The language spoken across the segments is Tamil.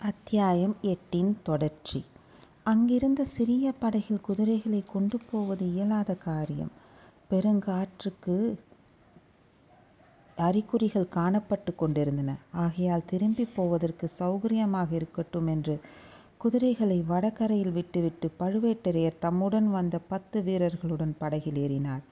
அத்தியாயம் எட்டின் தொடர்ச்சி அங்கிருந்த சிறிய படகில் குதிரைகளை கொண்டு போவது இயலாத காரியம். பெருங்காற்றுக்கு அறிகுறிகள் காணப்பட்டு கொண்டிருந்தன. ஆகையால் திரும்பி போவதற்கு சௌகரியமாக இருக்கட்டும் என்று குதிரைகளை வடகரையில் விட்டுவிட்டு பழுவேட்டரையர் தம்முடன் வந்த பத்து வீரர்களுடன் படகில் ஏறினார்.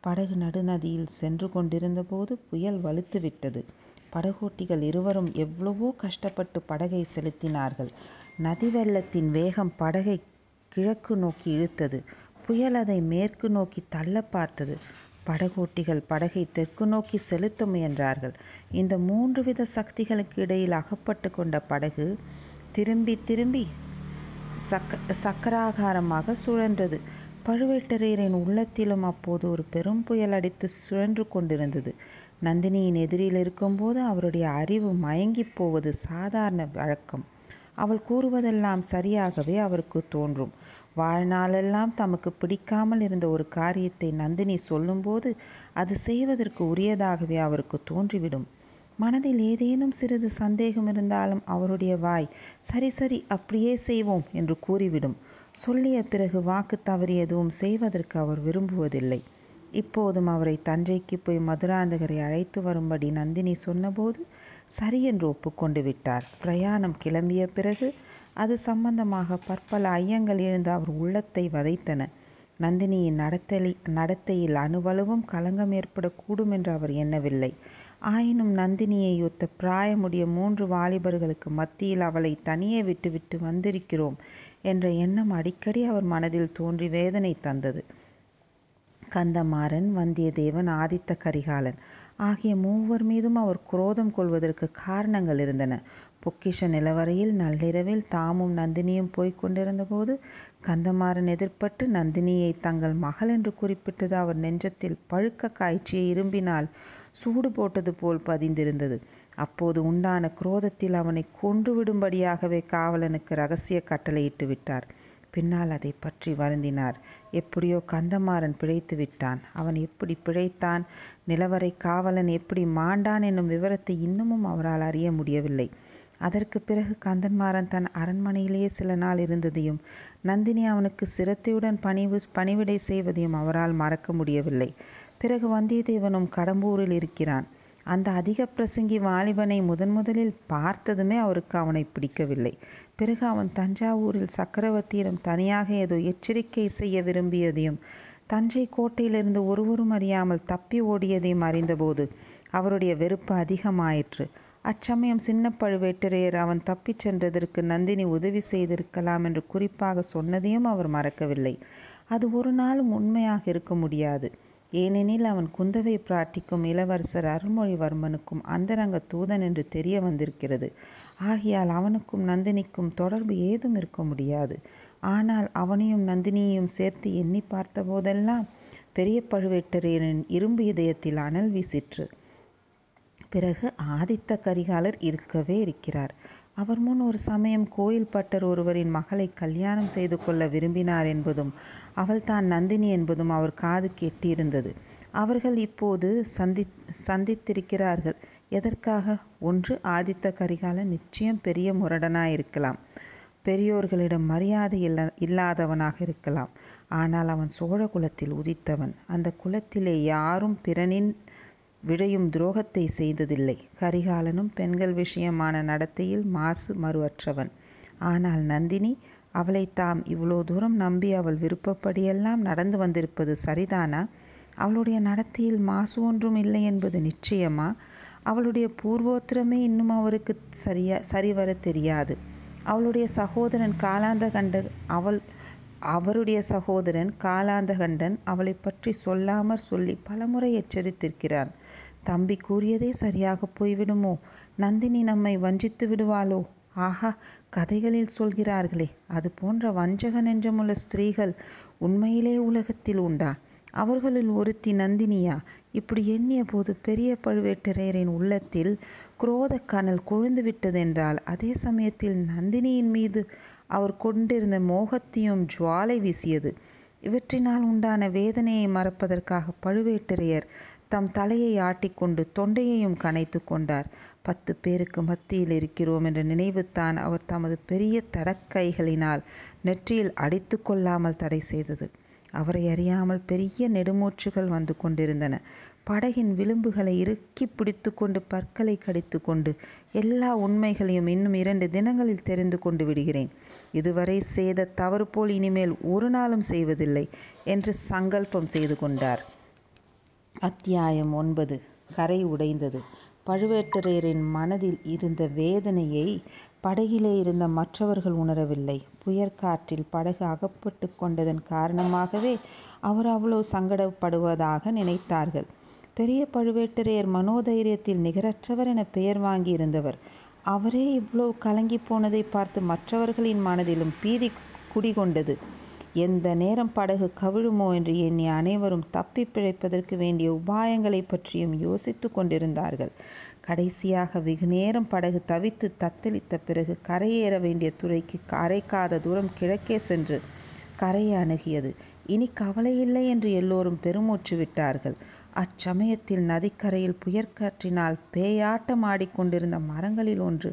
படகு நடுநதியில் சென்று கொண்டிருந்தபோது புயல் வலுத்துவிட்டது. படகோட்டிகள் இருவரும் எவ்வளவோ கஷ்டப்பட்டு படகைச் செலுத்தினார்கள். நதி வெள்ளத்தின் வேகம் படகைக் கிழக்கு நோக்கி இழுத்தது. புயல் அதை மேற்கு நோக்கித் தள்ளப் பார்த்தது. படகோட்டிகள் படகைத் தெற்கு நோக்கிச் செலுத்த முயன்றார்கள். இந்த மூன்று வித சக்திகளுக்கு இடையில் அகப்பட்டுக் கொண்ட படகு திரும்பித் திரும்பிச் சக்கராகாரமாகச் சுழன்றது. பழுவேட்டரையரின் உள்ளத்திலும் அப்போது ஒரு பெரும் புயல் அடித்துச் சுழன்று கொண்டிருந்தது. நந்தினியின் எதிரில் இருக்கும்போது அவருடைய அறிவு மயங்கிப் போவது சாதாரண வழக்கம். அவள் கூறுவதெல்லாம் சரியாகவே அவருக்கு தோன்றும். வாழ்நாளெல்லாம் தமக்கு பிடிக்காமல் இருந்த ஒரு காரியத்தை நந்தினி சொல்லும்போது அது செய்வதற்கு உரியதாகவே அவருக்கு தோன்றிவிடும். மனதில் ஏதேனும் சிறிது சந்தேகம் இருந்தாலும் அவருடைய வாய் சரி சரி அப்படியே செய்வோம் என்று கூறிவிடும். சொல்லிய பிறகு வாக்கு தவறி எதுவும் செய்வதற்கு அவர் விரும்புவதில்லை. இப்போதும் அவரை தஞ்சைக்குப் போய் மதுராந்தகரை அழைத்து வரும்படி நந்தினி சொன்னபோது சரியென்று ஒப்புக்கொண்டு விட்டார் பிரயாணம் கிளம்பிய பிறகு அது சம்பந்தமாக பற்பல ஐயங்கள் எழுந்து அவர் உள்ளத்தை வதைத்தன. நந்தினியின் நடத்தையில் அணுவளவும் களங்கம் ஏற்படக்கூடும் என்று அவர் எண்ணவில்லை. ஆயினும் நந்தினியை ஒத்த பிராயமுடைய மூன்று வாலிபர்களுக்கு மத்தியில் அவளை தனியே விட்டுவிட்டு வந்திருக்கிறோம் என்ற எண்ணம் அடிக்கடி அவர் மனதில் தோன்றி வேதனை தந்தது. கந்தமாறன் வந்தியத்தேவன் ஆதித்த கரிகாலன் ஆகிய மூவர் மீதும் அவர் குரோதம் கொள்வதற்கு காரணங்கள் இருந்தன. பொக்கிஷ நிலவறையில் நள்ளிரவில் தாமும் நந்தினியும் போய்க் கொண்டிருந்தபோது கந்தமாறன் எதிர்ப்பட்டு நந்தினியை தங்கள் மகள் என்று குறிப்பிட்டது அவர் நெஞ்சத்தில் பழுக்க காய்ச்சிய இரும்பினால் சூடு போட்டது போல் பதிந்திருந்தது. அப்போது உண்டான குரோதத்தில் அவனைக் கொன்று விடும்படியாகவே காவலனுக்கு ரகசிய கட்டளையிட்டு விட்டார். பின்னால் அதைப் பற்றி வருந்தினார். எப்படியோ கந்தமாறன் பிழைத்து விட்டான். அவன் எப்படிப் பிழைத்தான் நிலவறைக் காவலன் எப்படி மாண்டான் என்னும் விவரத்தை இன்னமும் அவரால் அறிய முடியவில்லை. அதற்குப் பிறகு கந்தமாறன் தன் அரண்மனையிலேயே சில நாள் இருந்ததையும் நந்தினி அவனுக்குச் சிரத்தையுடன் பணிவிடை செய்வதையும் அவரால் மறக்க முடியவில்லை. பிறகு வந்தியத்தேவனும் கடம்பூரில் இருக்கிறான். அந்த அதிக பிரசங்கி வாலிபனை முதன் முதலில் பார்த்ததுமே அவருக்கு அவனை பிடிக்கவில்லை. பிறகு அவன் தஞ்சாவூரில் சக்கரவர்த்தியிடம் தனியாக ஏதோ எச்சரிக்கை செய்ய விரும்பியதையும் தஞ்சை கோட்டையிலிருந்து ஒருவரும் அறியாமல் தப்பி ஓடியதையும் அறிந்தபோது அவருடைய வெறுப்பு அதிகமாயிற்று. அச்சமயம் சின்ன பழுவேட்டரையர் அவன் தப்பிச் சென்றதற்கு நந்தினி உதவி செய்திருக்கலாம் என்று குறிப்பாக சொன்னதையும் அவர் மறக்கவில்லை. அது ஒரு நாளும் உண்மையாக இருக்க முடியாது. ஏனெனில் அவன் குந்தவை பிராட்டிக்கும் இளவரசர் அருள்மொழிவர்மனுக்கும் அந்தரங்க தூதன் என்று தெரிய வந்திருக்கிறது. ஆகையால் அவனுக்கும் நந்தினிக்கும் தொடர்பு ஏதும் இருக்க முடியாது. ஆனால் அவனையும் நந்தினியையும் சேர்த்து எண்ணிப் பார்த்தபோதெல்லாம் பெரிய பழுவேட்டரையரின் இரும்பு இதயத்தில் அனல் வீசிற்று. பிறகு ஆதித்த கரிகாலர் இருக்கவே இருக்கிறார். அவர் முன் ஒரு சமயம் கோயில் பட்டர் ஒருவரின் மகளை கல்யாணம் செய்து கொள்ள விரும்பினார் என்பதும் அவள் தான் நந்தினி என்பதும் அவர் காதுக்கு எட்டியிருந்தது. அவர்கள் இப்போது சந்தித்திருக்கிறார்கள். எதற்காக? ஒன்று ஆதித்த கரிகால நிச்சயம் பெரிய முரடனாயிருக்கலாம். பெரியோர்களிடம் மரியாதை இல்லாதவனாக இருக்கலாம். ஆனால் அவன் சோழ குலத்தில் உதித்தவன். அந்த குலத்திலே யாரும் பிறனின் விழையும் துரோகத்தை செய்ததில்லை. கரிகாலனும் பெண்கள் விஷயமான நடத்தையில் மாசு மறுவற்றவன் ஆனால் நந்தினி? அவளைத் தாம் இவ்வளோ தூரம் நம்பி அவள் விருப்பப்படியெல்லாம் நடந்து வந்திருப்பது சரிதானா? அவளுடைய நடத்தையில் மாசு ஒன்றும் இல்லை என்பது நிச்சயமா? அவளுடைய பூர்வோத்திரமே இன்னும் அவருக்குச் சரிவரத் தெரியாது. அவளுடைய சகோதரன் காலாந்தகண்டன் அவருடைய சகோதரன் காலாந்தகண்டன் அவளைப் பற்றி சொல்லாமற் சொல்லி பலமுறை எச்சரித்திருக்கிறான். தம்பி கூறியதே சரியாகப் போய்விடுமோ? நந்தினி நம்மை வஞ்சித்து விடுவாளோ? ஆகா கதைகளில் சொல்கிறார்களே அது போன்ற வஞ்சக நெஞ்சமுள்ள ஸ்திரீகள் உண்மையிலே உலகத்தில் உண்டா? அவர்களுள் ஒருத்தி நந்தினியா? இப்படி எண்ணியபோது பெரிய பழுவேட்டரையரின் உள்ளத்தில் குரோதக் கனல் கொழுந்து விட்டதென்றால் அதே சமயத்தில் நந்தினியின் மீது அவர் கொண்டிருந்த மோகத்தையும் ஜுவாலை வீசியது. இவற்றினால் உண்டான வேதனையை மறப்பதற்காக பழுவேட்டரையர் தம் தலையை ஆட்டிக்கொண்டு தொண்டையையும் கனைத்து கொண்டார். பத்து பேருக்கு மத்தியில் இருக்கிறோம் என்ற நினைவுதான் அவர் தமது பெரிய தடக்கைகளினால் நெற்றியில் அடித்து கொள்ளாமல் தடை செய்தது. அவரை அறியாமல் பெரிய நெடுமூச்சுகள் வந்து கொண்டிருந்தன. படகின் விளிம்புகளை இறுக்கி பிடித்து கொண்டு பற்களை கடித்து கொண்டு எல்லா உண்மைகளையும் இன்னும் இரண்டு தினங்களில் தெரிந்து கொண்டு விடுகிறேன். இதுவரை செய்த தவறு போல் இனிமேல் ஒரு நாளும் செய்வதில்லை என்று சங்கல்பம் செய்து கொண்டார். அத்தியாயம் ஒன்பது கரை உடைந்தது. பழுவேட்டரையரின் மனதில் இருந்த வேதனையை படகிலே இருந்த மற்றவர்கள் உணரவில்லை. புயற்காற்றில் படகு அகப்பட்டு கொண்டதன் காரணமாகவே அவர் அவ்வளவு சங்கடப்படுவதாக நினைத்தார்கள். பெரிய பழுவேட்டரையர் மனோதைரியத்தில் நிகரற்றவர் என பெயர் வாங்கியிருந்தவர். அவரே இவ்வளோ கலங்கிப் போனதைப் பார்த்து மற்றவர்களின் மனதிலும் பீதி குடிகொண்டது. எந்த நேரம் படகு கவிழுமோ என்று எண்ணி அனைவரும் தப்பி பிழைப்பதற்கு வேண்டிய உபாயங்களைப் பற்றியும் யோசித்துக் கொண்டிருந்தார்கள். கடைசியாக வெகுநேரம் படகு தவித்து தத்தளித்த பிறகு கரையேற வேண்டிய துறைக்கு அரைக்காத தூரம் கிழக்கே சென்று கரையை அணுகியது. இனி கவலையில்லை என்று எல்லோரும் பெருமூச்சு விட்டார்கள். அச்சமயத்தில் நதிக்கரையில் புயற்காற்றினால் பேயாட்டம் ஆடிக் கொண்டிருந்த மரங்களில் ஒன்று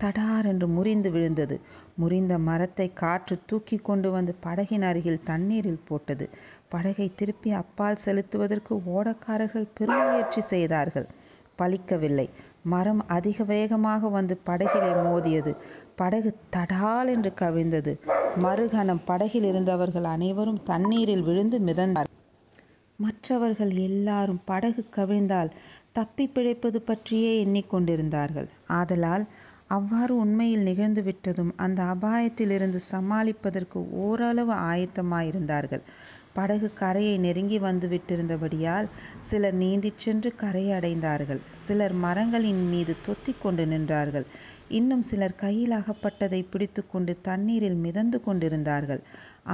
தடார் என்று முறிந்து விழுந்தது. முறிந்த மரத்தை காற்று தூக்கி கொண்டு வந்து படகின் அருகில் தண்ணீரில் போட்டது. படகை திருப்பி அப்பால் செலுத்துவதற்கு ஓடக்காரர்கள் பெருமுயற்சி செய்தார்கள். பலிக்கவில்லை. மரம் அதிக வேகமாக வந்து படகிலே மோதியது. படகு தடால் என்று கவிழ்ந்தது. மறுகணம் படகில் இருந்தவர்கள் அனைவரும் தண்ணீரில் விழுந்து மிதந்தார் மற்றவர்கள் எல்லாரும் படகு கவிழ்ந்தால் தப்பிப் பிழைப்பது பற்றியே எண்ணிக் கொண்டிருந்தார்கள். ஆதலால் அவ்வாறு உண்மையில் நிகழ்ந்து விட்டதும் அந்த அபாயத்திலிருந்து சமாளிப்பதற்கு ஓரளவு ஆயத்தமாயிருந்தார்கள். படகு கரையை நெருங்கி வந்து விட்டிருந்தபடியால் சிலர் நீந்திச் சென்று கரையை அடைந்தார்கள். சிலர் மரங்களின் மீது தொத்திக் கொண்டு நின்றார்கள். இன்னும் சிலர் கையில் அகப்பட்டதை பிடித்துக்கொண்டு தண்ணீரில் மிதந்து கொண்டிருந்தார்கள்.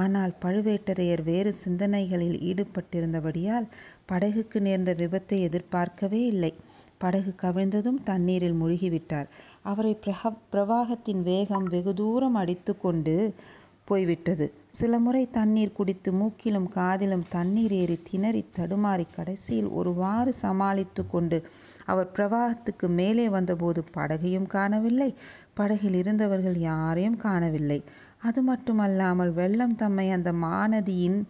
ஆனால் பழுவேட்டரையர் வேறு சிந்தனைகளில் ஈடுபட்டிருந்தபடியால் படகுக்கு நேர்ந்த விபத்தை எதிர்பார்க்கவே இல்லை. படகு கவிழ்ந்ததும் தண்ணீரில் முழுகிவிட்டார். பிரக பிரவாகத்தின் வேகம் வெகு தூரம் அடித்து கொண்டு போய்விட்டது. சிலமுறை தண்ணீர் குடித்து மூக்கிலும் காதிலும் தண்ணீர் ஏறி திணறித் தடுமாறி கடைசியில் ஒருவாறு சமாளித்துக் கொண்டு அவர் பிரவாகத்துக்கு மேலே வந்தபோது படகையும் காணவில்லை படகில் இருந்தவர்கள் யாரையும் காணவில்லை. அதுமட்டுமல்லாமல் வெள்ளம் தம்மை அந்த மாநதியின்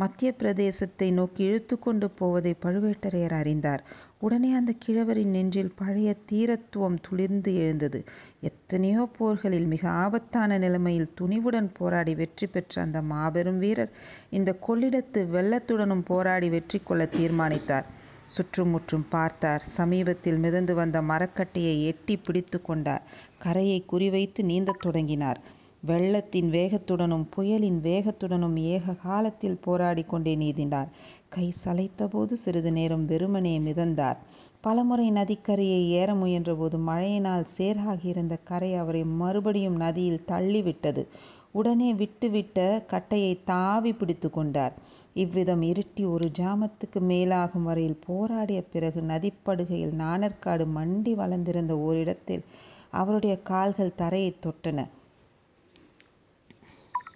மத்திய பிரதேசத்தை நோக்கி இழுத்து கொண்டு போவதை பழுவேட்டரையர் அறிந்தார். உடனே அந்த கிழவரின் நெஞ்சில் பழைய தீரத்துவம் துளிர்ந்து எழுந்தது. எத்தனையோ போர்களில் மிக ஆபத்தான நிலைமையில் துணிவுடன் போராடி வெற்றி பெற்ற அந்த மாபெரும் வீரர் இந்த கொள்ளிடத்து வெள்ளத்துடனும் போராடி வெற்றி கொள்ள தீர்மானித்தார். சுற்றுமுற்றும் பார்த்தார். சமீபத்தில் மிதந்து வந்த மரக்கட்டையை எட்டி பிடித்து கொண்டார். கரையை குறிவைத்து நீந்தத் தொடங்கினார். வெள்ளத்தின் வேகத்துடனும் புயலின் வேகத்துடனும் ஏக காலத்தில் போராடிக் கொண்டே நீந்தினார். கை சளைத்தபோது சிறிது நேரம் வெறுமனே மிதந்தார். பலமுறை நதிக்கரையை ஏற முயன்றபோது மழையினால் சேறாகியிருந்த கரை அவரை மறுபடியும் நதியில் தள்ளிவிட்டது. உடனே விட்டுவிட்ட கட்டையைத் தாவிப் பிடித்துக் கொண்டார். இவ்விதம் இருட்டி ஒரு ஜாமத்துக்கு மேலாகும் வரையில் போராடிய பிறகு நதிப்படுகையில் நாணற்காடு மண்டி வளர்ந்திருந்த ஓரிடத்தில் அவருடைய கால்கள் தரையைத் தொட்டன.